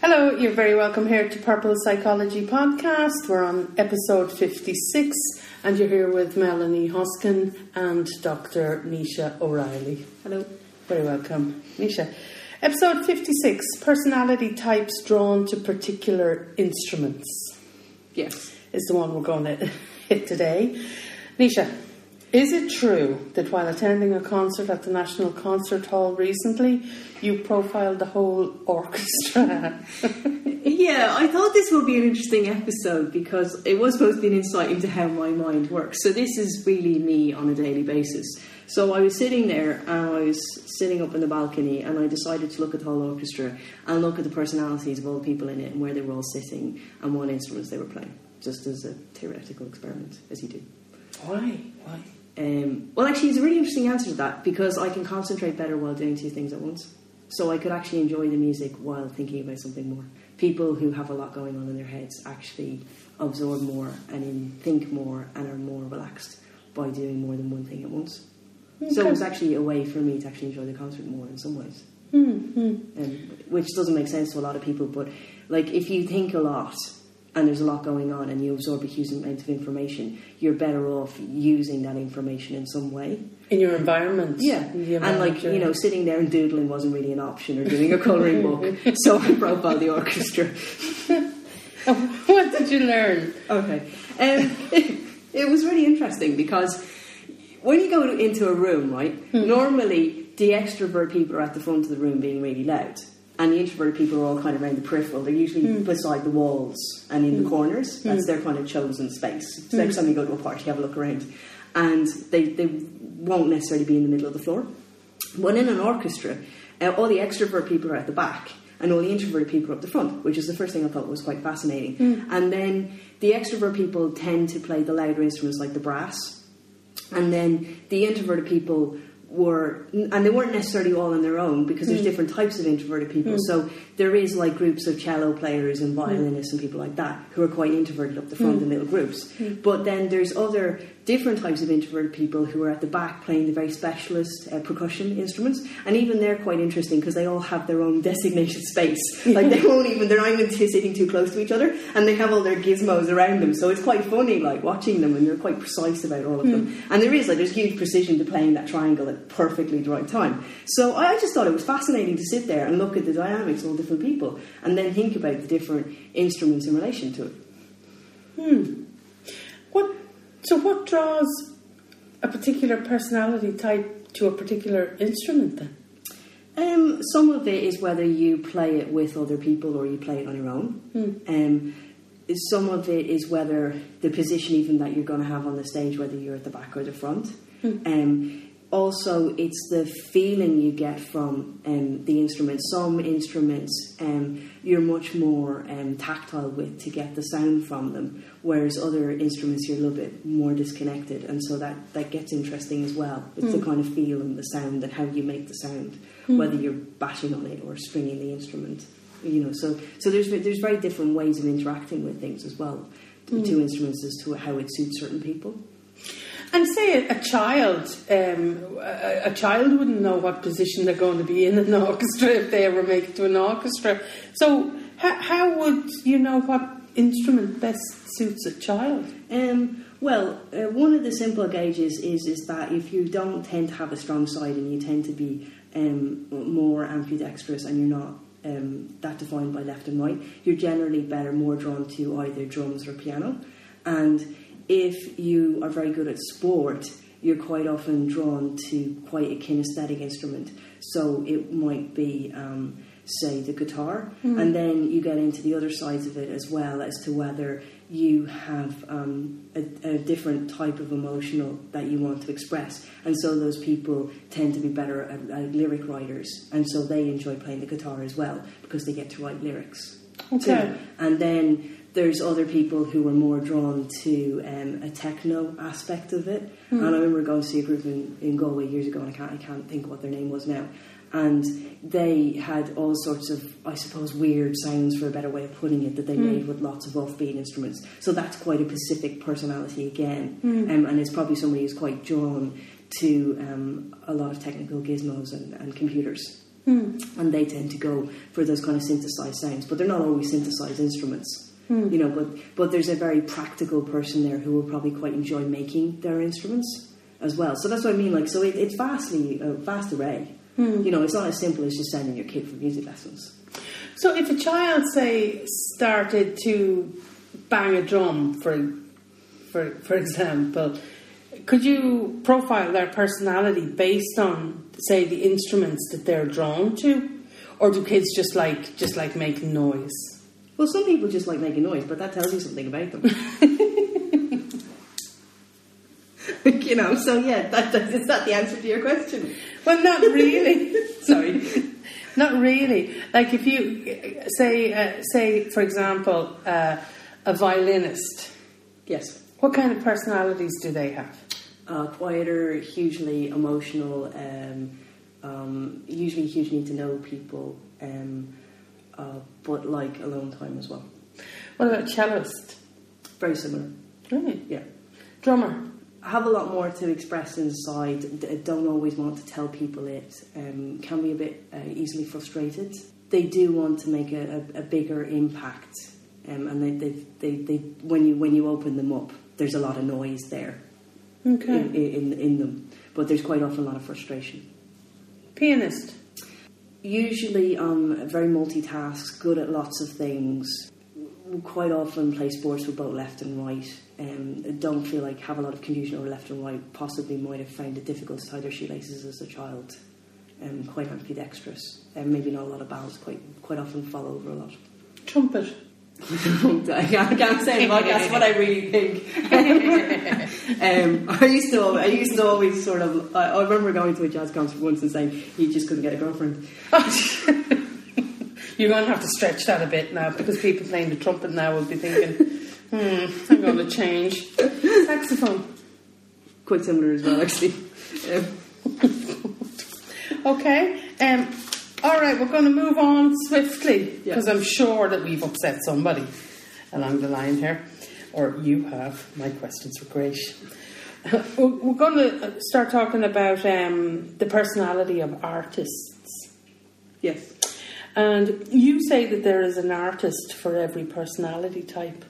Hello, you're very welcome here to Purple Psychology Podcast. We're on episode 56, and you're here with Melanie Hoskin and Dr. Nisha O'Reilly. Hello. Very welcome, Nisha. Episode 56 Personality types drawn to particular instruments. Yes. Is the one we're going to hit today. Nisha, is it true that while attending a concert at the National Concert Hall recently, you profiled the whole orchestra? yeah, I thought this would be an interesting episode because it was supposed to be an insight into how my mind works. So, this is really me on a daily basis. So, I was sitting there and I was sitting up in the balcony and I decided to look at the whole orchestra and look at the personalities of all the people in it and where they were all sitting and what instruments they were playing, just as a theoretical experiment, as you do. Why? Why? Um, well, actually, it's a really interesting answer to that because I can concentrate better while doing two things at once. So I could actually enjoy the music while thinking about something more. People who have a lot going on in their heads actually absorb more and think more and are more relaxed by doing more than one thing at once. Okay. So it was actually a way for me to actually enjoy the concert more in some ways. Mm-hmm. Um, which doesn't make sense to a lot of people, but like if you think a lot and there's a lot going on and you absorb a huge amount of information, you're better off using that information in some way. In your environment. Yeah. Environment, and like, you know, sitting there and doodling wasn't really an option or doing a colouring book. So I profiled the orchestra. what did you learn? Okay. Um, it, it, was really interesting because when you go into a room, right, hmm. normally the extrovert people are at the front of the room being really loud and the introverted people are all kind of around the peripheral. They're usually mm. beside the walls and in mm. the corners. That's mm. their kind of chosen space. So next time you go to a party, have a look around, and they they won't necessarily be in the middle of the floor. But in an orchestra, uh, all the extrovert people are at the back. And all the introverted people are up the front, which is the first thing I thought was quite fascinating. And then the extrovert people tend to play the louder instruments like the brass, and then the introverted people were and they weren't necessarily all on their own because there's mm. different types of introverted people mm. so there is like groups of cello players and violinists mm. and people like that who are quite introverted up the front mm. in little groups mm. but then there's other different types of introverted people who are at the back playing the very specialist uh, percussion instruments and even they're quite interesting because they all have their own designated space like they won't even they're not even sitting too close to each other and they have all their gizmos around them so it's quite funny like watching them and they're quite precise about all of them mm. and there is like there's huge precision to playing that triangle at perfectly the right time. So I just thought it was fascinating to sit there and look at the dynamics all different people and then think about the different instruments in relation to it. Hmm. What? So what draws a particular personality type to a particular instrument then? Um, some of it is whether you play it with other people or you play it on your own. Hmm. Um, some of it is whether the position even that you're going to have on the stage, whether you're at the back or the front. Hmm. Um, also it's the feeling you get from um, the instrument. Some instruments um, you're much more um, tactile with to get the sound from them, whereas other instruments you're a little bit more disconnected, and so that, that gets interesting as well. It's mm. the hmm. kind of feel and the sound and how you make the sound, mm. whether you're bashing on it or stringing the instrument. You know, so so there's there's very different ways of interacting with things as well. Mm. Two instruments as to how it suits certain people. And say a, a child, um, a, a, child wouldn't know what position they're going to be in an orchestra if they ever make it to an orchestra. So, how, how would you know what instrument best suits a child? Um, well, uh, one of the simple gauges is is that if you don't tend to have a strong side and you tend to be um, more ambidextrous and you're not um, that defined by left and right, you're generally better more drawn to either drums or piano. And if you are very good at sport, you're quite often drawn to quite a kinesthetic instrument. So it might be, um, say, the guitar, mm. and then you get into the other sides of it as well as to whether you have um, a, a, different type of emotional that you want to express. And so those people tend to be better at, at lyric writers, and so they enjoy playing the guitar as well because they get to write lyrics. Okay. Too. And then there's other people who were more drawn to um, a techno aspect of it. Mm. And I remember going to see a group in, in Galway years ago, and I can't, I can't think what their name was now. And they had all sorts of, I suppose, weird sounds, for a better way of putting it, that they mm. made with lots of offbeat instruments. So that's quite a Pacific personality again. Mm. Um, and it's probably somebody who's quite drawn to um, a lot of technical gizmos and, and computers. and they tend to go for those kind of synthesized sounds, but they're not always synthesized instruments. Hmm. You know, but but there's a very practical person there who will probably quite enjoy making their instruments as well. So that's what I mean. Like, so it, it's vastly a vast array. Hmm. You know, it's not as simple as just sending your kid for music lessons. So, if a child, say, started to bang a drum, for for for example, could you profile their personality based on, say, the instruments that they're drawn to, or do kids just like just like making noise? Well, some people just like making noise, but that tells you something about them. you know, so yeah, that, that, is that the answer to your question? Well, not really. Sorry. Not really. Like if you say, uh, say for example, uh, a violinist. Yes. What kind of personalities do they have? Uh, quieter, hugely emotional, um, um, usually huge need to know people, um, uh, but like alone time as well. What about cellist? Very similar. Really? Yeah. Drummer. have a lot more to express inside. d- Don't always want to tell people it. Um, can be a bit uh, easily frustrated. They do want to make a, a, a bigger impact, um, and they, they, they, they, when you when you open them up, there's a lot of noise there Okay. in, in in them. But there's quite often a lot of frustration. Pianist. Usually, um, very multitask, good at lots of things. Quite often play sports with both left and right. Um, don't feel like have a lot of confusion over left and right. Possibly might have found it difficult to tie their shoelaces as a child. Um, quite ambidextrous. Um, maybe not a lot of balance. Quite quite often fall over a lot. Trumpet. I can't, say like that's what I really think. um, I used to I used to always sort of I, I remember going to a jazz concert once and saying he just couldn't get a girlfriend. You're going to have to stretch that a bit now because people playing the trumpet now will be thinking, hmm, I'm going to change. Saxophone. Quite similar as well, actually. Um, Okay. Um, all right, we're going to move on swiftly Yeah. because I'm sure that we've upset somebody along the line here, or you have. My questions were great. We're going to start talking about um, the personality of artists. yes. And you say that there is an artist for every personality type.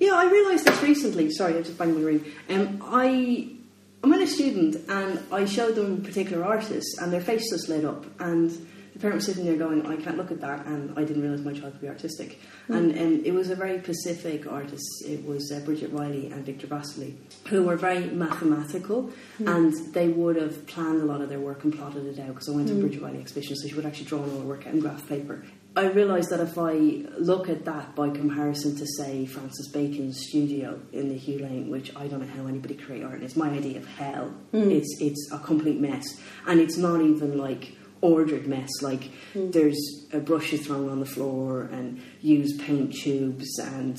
Yeah, I realised this recently. Sorry, I just banged my ring. Um, I I'm in a student and I showed them particular artists and their face just lit up and parent was sitting there going, I can't look at that and I didn't realise my child could be artistic. And um, it was a very Pacific artist. It was uh, Bridget Riley and Victor Vasarely who were very mathematical and they would have planned a lot of their work and plotted it out because I went to a Bridget Riley exhibition so she would actually draw all her work out in graph paper. I realised that if I look at that by comparison to, say, Francis Bacon's studio in the Hugh Lane, which I don't know how anybody create art, and it's my idea of hell. It's it's a complete mess, and it's not even like ordered mess. Like there's uh, brushes thrown on the floor and used paint tubes, and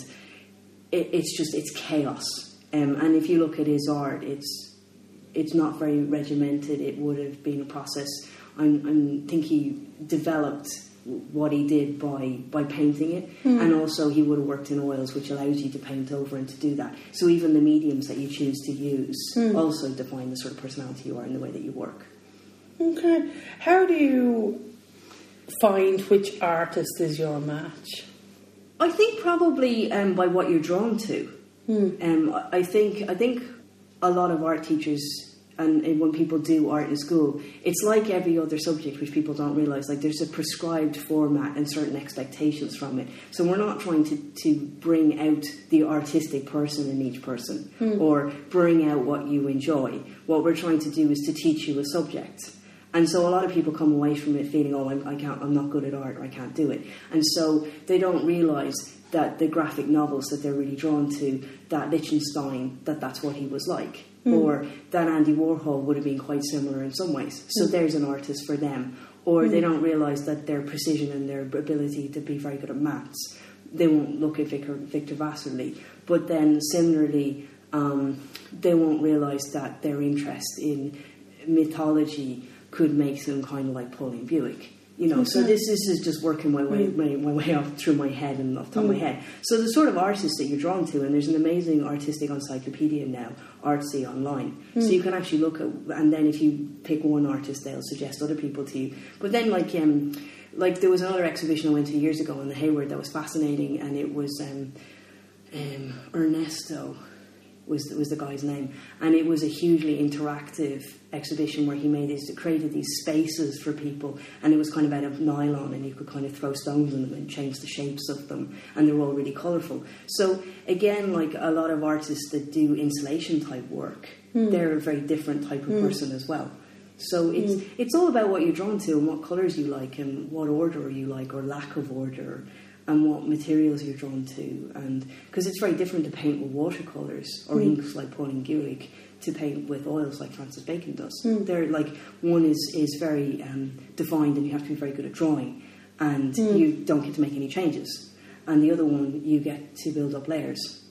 it, it's just it's chaos. Um, and if you look at his art, it's it's not very regimented. It would have been a process. I'm, I'm think he developed what he did by by painting it, and also he would have worked in oils, which allows you to paint over and to do that. So even the mediums that you choose to use also define the sort of personality you are and the way that you work. Okay. How do you find which artist is your match? I think probably um, by what you're drawn to. Um, I- think I think a lot of art teachers and, and when people do art in school, it's like every other subject which people don't realise. Like there's a prescribed format and certain expectations from it. So we're not trying to, to bring out the artistic person in each person or bring out what you enjoy. What we're trying to do is to teach you a subject. And so a lot of people come away from it feeling, oh, I'm, I can't, I'm not good at art, or I can't do it. And so they don't realise that the graphic novels that they're really drawn to, that Lichtenstein, that that's what he was like. Hmm. Or that Andy Warhol would have been quite similar in some ways. So hmm. there's an artist for them. Or they hmm. don't realise that their precision and their ability to be very good at maths, they won't look at Victor, Victor Vasarely. But then similarly, um, they won't realise that their interest in mythology could make them kind of like Pauline Bewick. You know, so this, this is just working my way my, my way up through my head and off the top of my head. So the sort of artists that you're drawn to, and there's an amazing artistic encyclopedia now, Artsy online. So you can actually look at, and then if you pick one artist, they'll suggest other people to you. But then, like, um, like there was another exhibition I went to years ago in the Hayward that was fascinating, and it was um, um, Ernesto was was the guy's name, and it was a hugely interactive exhibition where he made these created these spaces for people, and it was kind of out of nylon, and you could kind of throw stones in them and change the shapes of them, and they were all really colourful. So again, like a lot of artists that do installation type work, hmm. they're a very different type of hmm. person as well. So it's hmm. it's all about what you're drawn to and what colours you like and what order you like or lack of order and what materials you're drawn to. And because it's very different to paint with watercolours or mm. inks like Pauline Bewick to paint with oils like Francis Bacon does. Mm. They're like one is is very um, defined and you have to be very good at drawing. And mm. you don't get to make any changes. And the other one you get to build up layers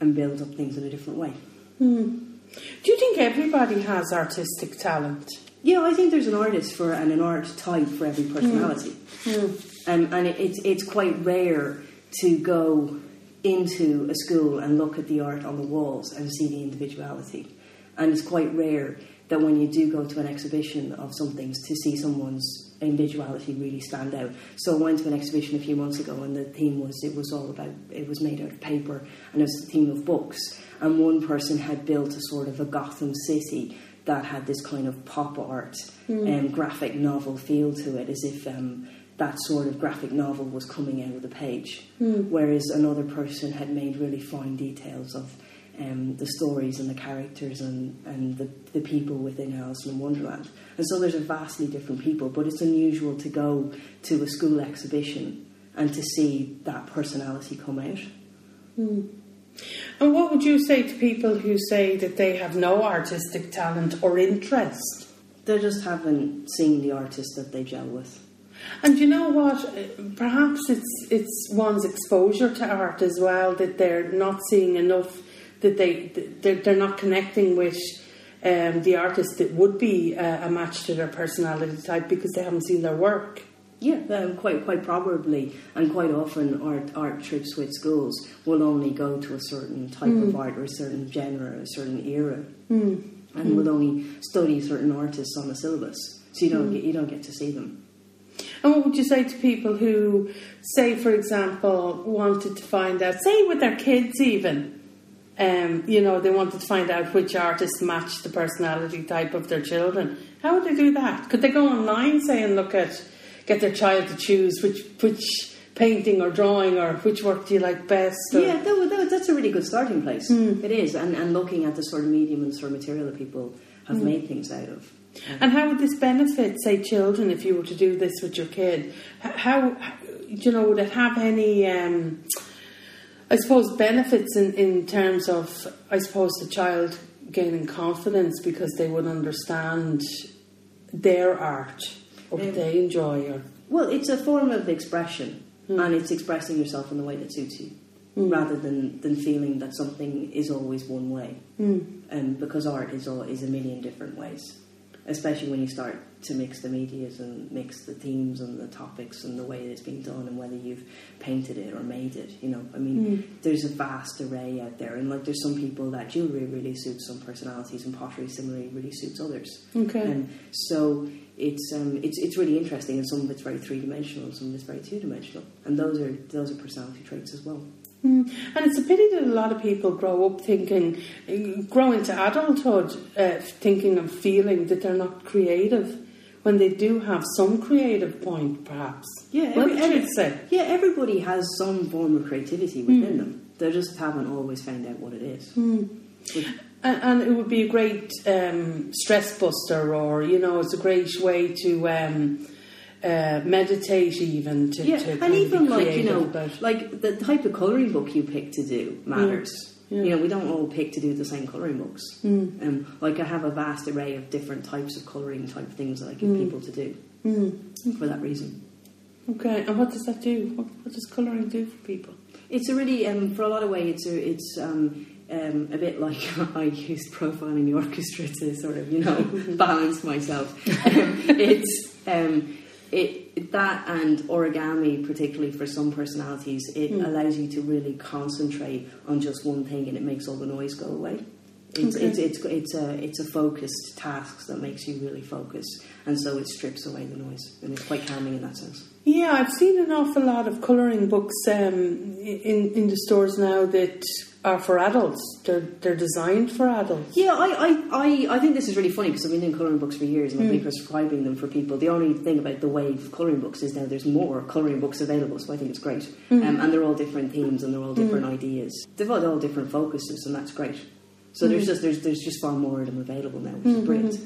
and build up things in a different way. Do you think everybody has artistic talent? Yeah, I think there's an artist for and an art type for every personality, Um, and it, it's it's quite rare to go into a school and look at the art on the walls and see the individuality, and it's quite rare that when you do go to an exhibition of some things to see someone's individuality really stand out. So I went to an exhibition a few months ago, and the theme was it was all about it was made out of paper, and it was the theme of books. And one person had built a sort of a Gotham city that had this kind of pop art um, graphic novel feel to it, as if um, that sort of graphic novel was coming out of the page. Whereas another person had made really fine details of um, the stories and the characters and, and the, the people within Alice in Wonderland. And so there's a vastly different people, but it's unusual to go to a school exhibition and to see that personality come out. And what would you say to people who say that they have no artistic talent or interest? They just haven't seen the artist that they gel with. And you know what? Perhaps it's it's one's exposure to art as well that they're not seeing enough that they they're, they're not connecting with um, the artist that would be a, a match to their personality type because they haven't seen their work. Yeah, um, quite quite probably, and quite often art art trips with schools will only go to a certain type of art or a certain genre, a certain era, and will only study certain artists on the syllabus. So you don't get you don't get to see them. And what would you say to people who, say, for example, wanted to find out, say, with their kids even, um, you know, they wanted to find out which artists match the personality type of their children? How would they do that? Could they go online, say, and look at, get their child to choose which which painting or drawing or which work do you like best? Or, Yeah, that, that, that's a really good starting place. It is, and, and looking at the sort of medium and sort of material that people have made things out of. And how would this benefit, say, children, if you were to do this with your kid? How, how you know, would it have any, um, I suppose, benefits in, in terms of, I suppose, the child gaining confidence because they would understand their art or what Um, they enjoy? Or Well, it's a form of expression, and it's expressing yourself in the way that suits you, rather than, than feeling that something is always one way. Um, because art is all, is a million different ways, especially when you start to mix the medias and mix the themes and the topics and the way that it's being done and whether you've painted it or made it. You know, I mean, there's a vast array out there, and like there's some people that jewelry really suits some personalities, and pottery similarly really suits others. Okay. And so it's um, it's it's really interesting, and some of it's very three dimensional, and some of it's very two dimensional, and those are those are personality traits as well. Mm. And it's a pity that a lot of people grow up thinking, grow into adulthood uh, thinking and feeling that they're not creative when they do have some creative point, perhaps. Yeah, every- every- say? Yeah, everybody has some form of creativity within them. They just haven't always found out what it is. But- And, and it would be a great um, stress buster, or you know, it's a great way to um, uh, meditate, even to, yeah, to and even like you know, about- like the type of colouring book you pick to do matters. Yeah. You know, we don't all pick to do the same colouring books. Um, like I have a vast array of different types of colouring type things that I give people to do for that reason. Okay, and what does that do? What, what does colouring do for people? It's a really, um, for a lot of way, it's a, it's um, um, a bit like I used profiling the orchestra to sort of, you know, balance myself. Um, it's um, it that and origami, particularly for some personalities, it Mm. allows you to really concentrate on just one thing, and it makes all the noise go away. It's, Okay. it's, it's, it's a it's a focused task that makes you really focus, and so it strips away the noise, and it's quite calming in that sense. Yeah, I've seen an awful lot of colouring books um, in in the stores now that are for adults. They're they're designed for adults. Yeah, I, I, I, I think this is really funny because I've been doing colouring books for years and I've been hmm. prescribing them for people. The only thing about the wave of colouring books is now there's more colouring books available, so I think it's great. Hmm. Um, and they're all different themes and they're all different hmm. ideas. They've all, all different focuses, and that's great. So there's just there's there's just far more of them available now, which is brilliant.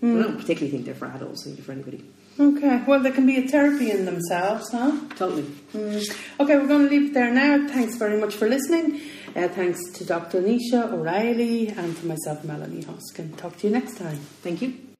But I don't particularly think they're for adults. I think they're for anybody. Okay, well, they can be a therapy in themselves, huh? Totally. Okay, we're going to leave it there now. Thanks very much for listening. Uh, thanks to Dr. Nisha O'Reilly and to myself, Melanie Hoskin. Talk to you next time. Thank you.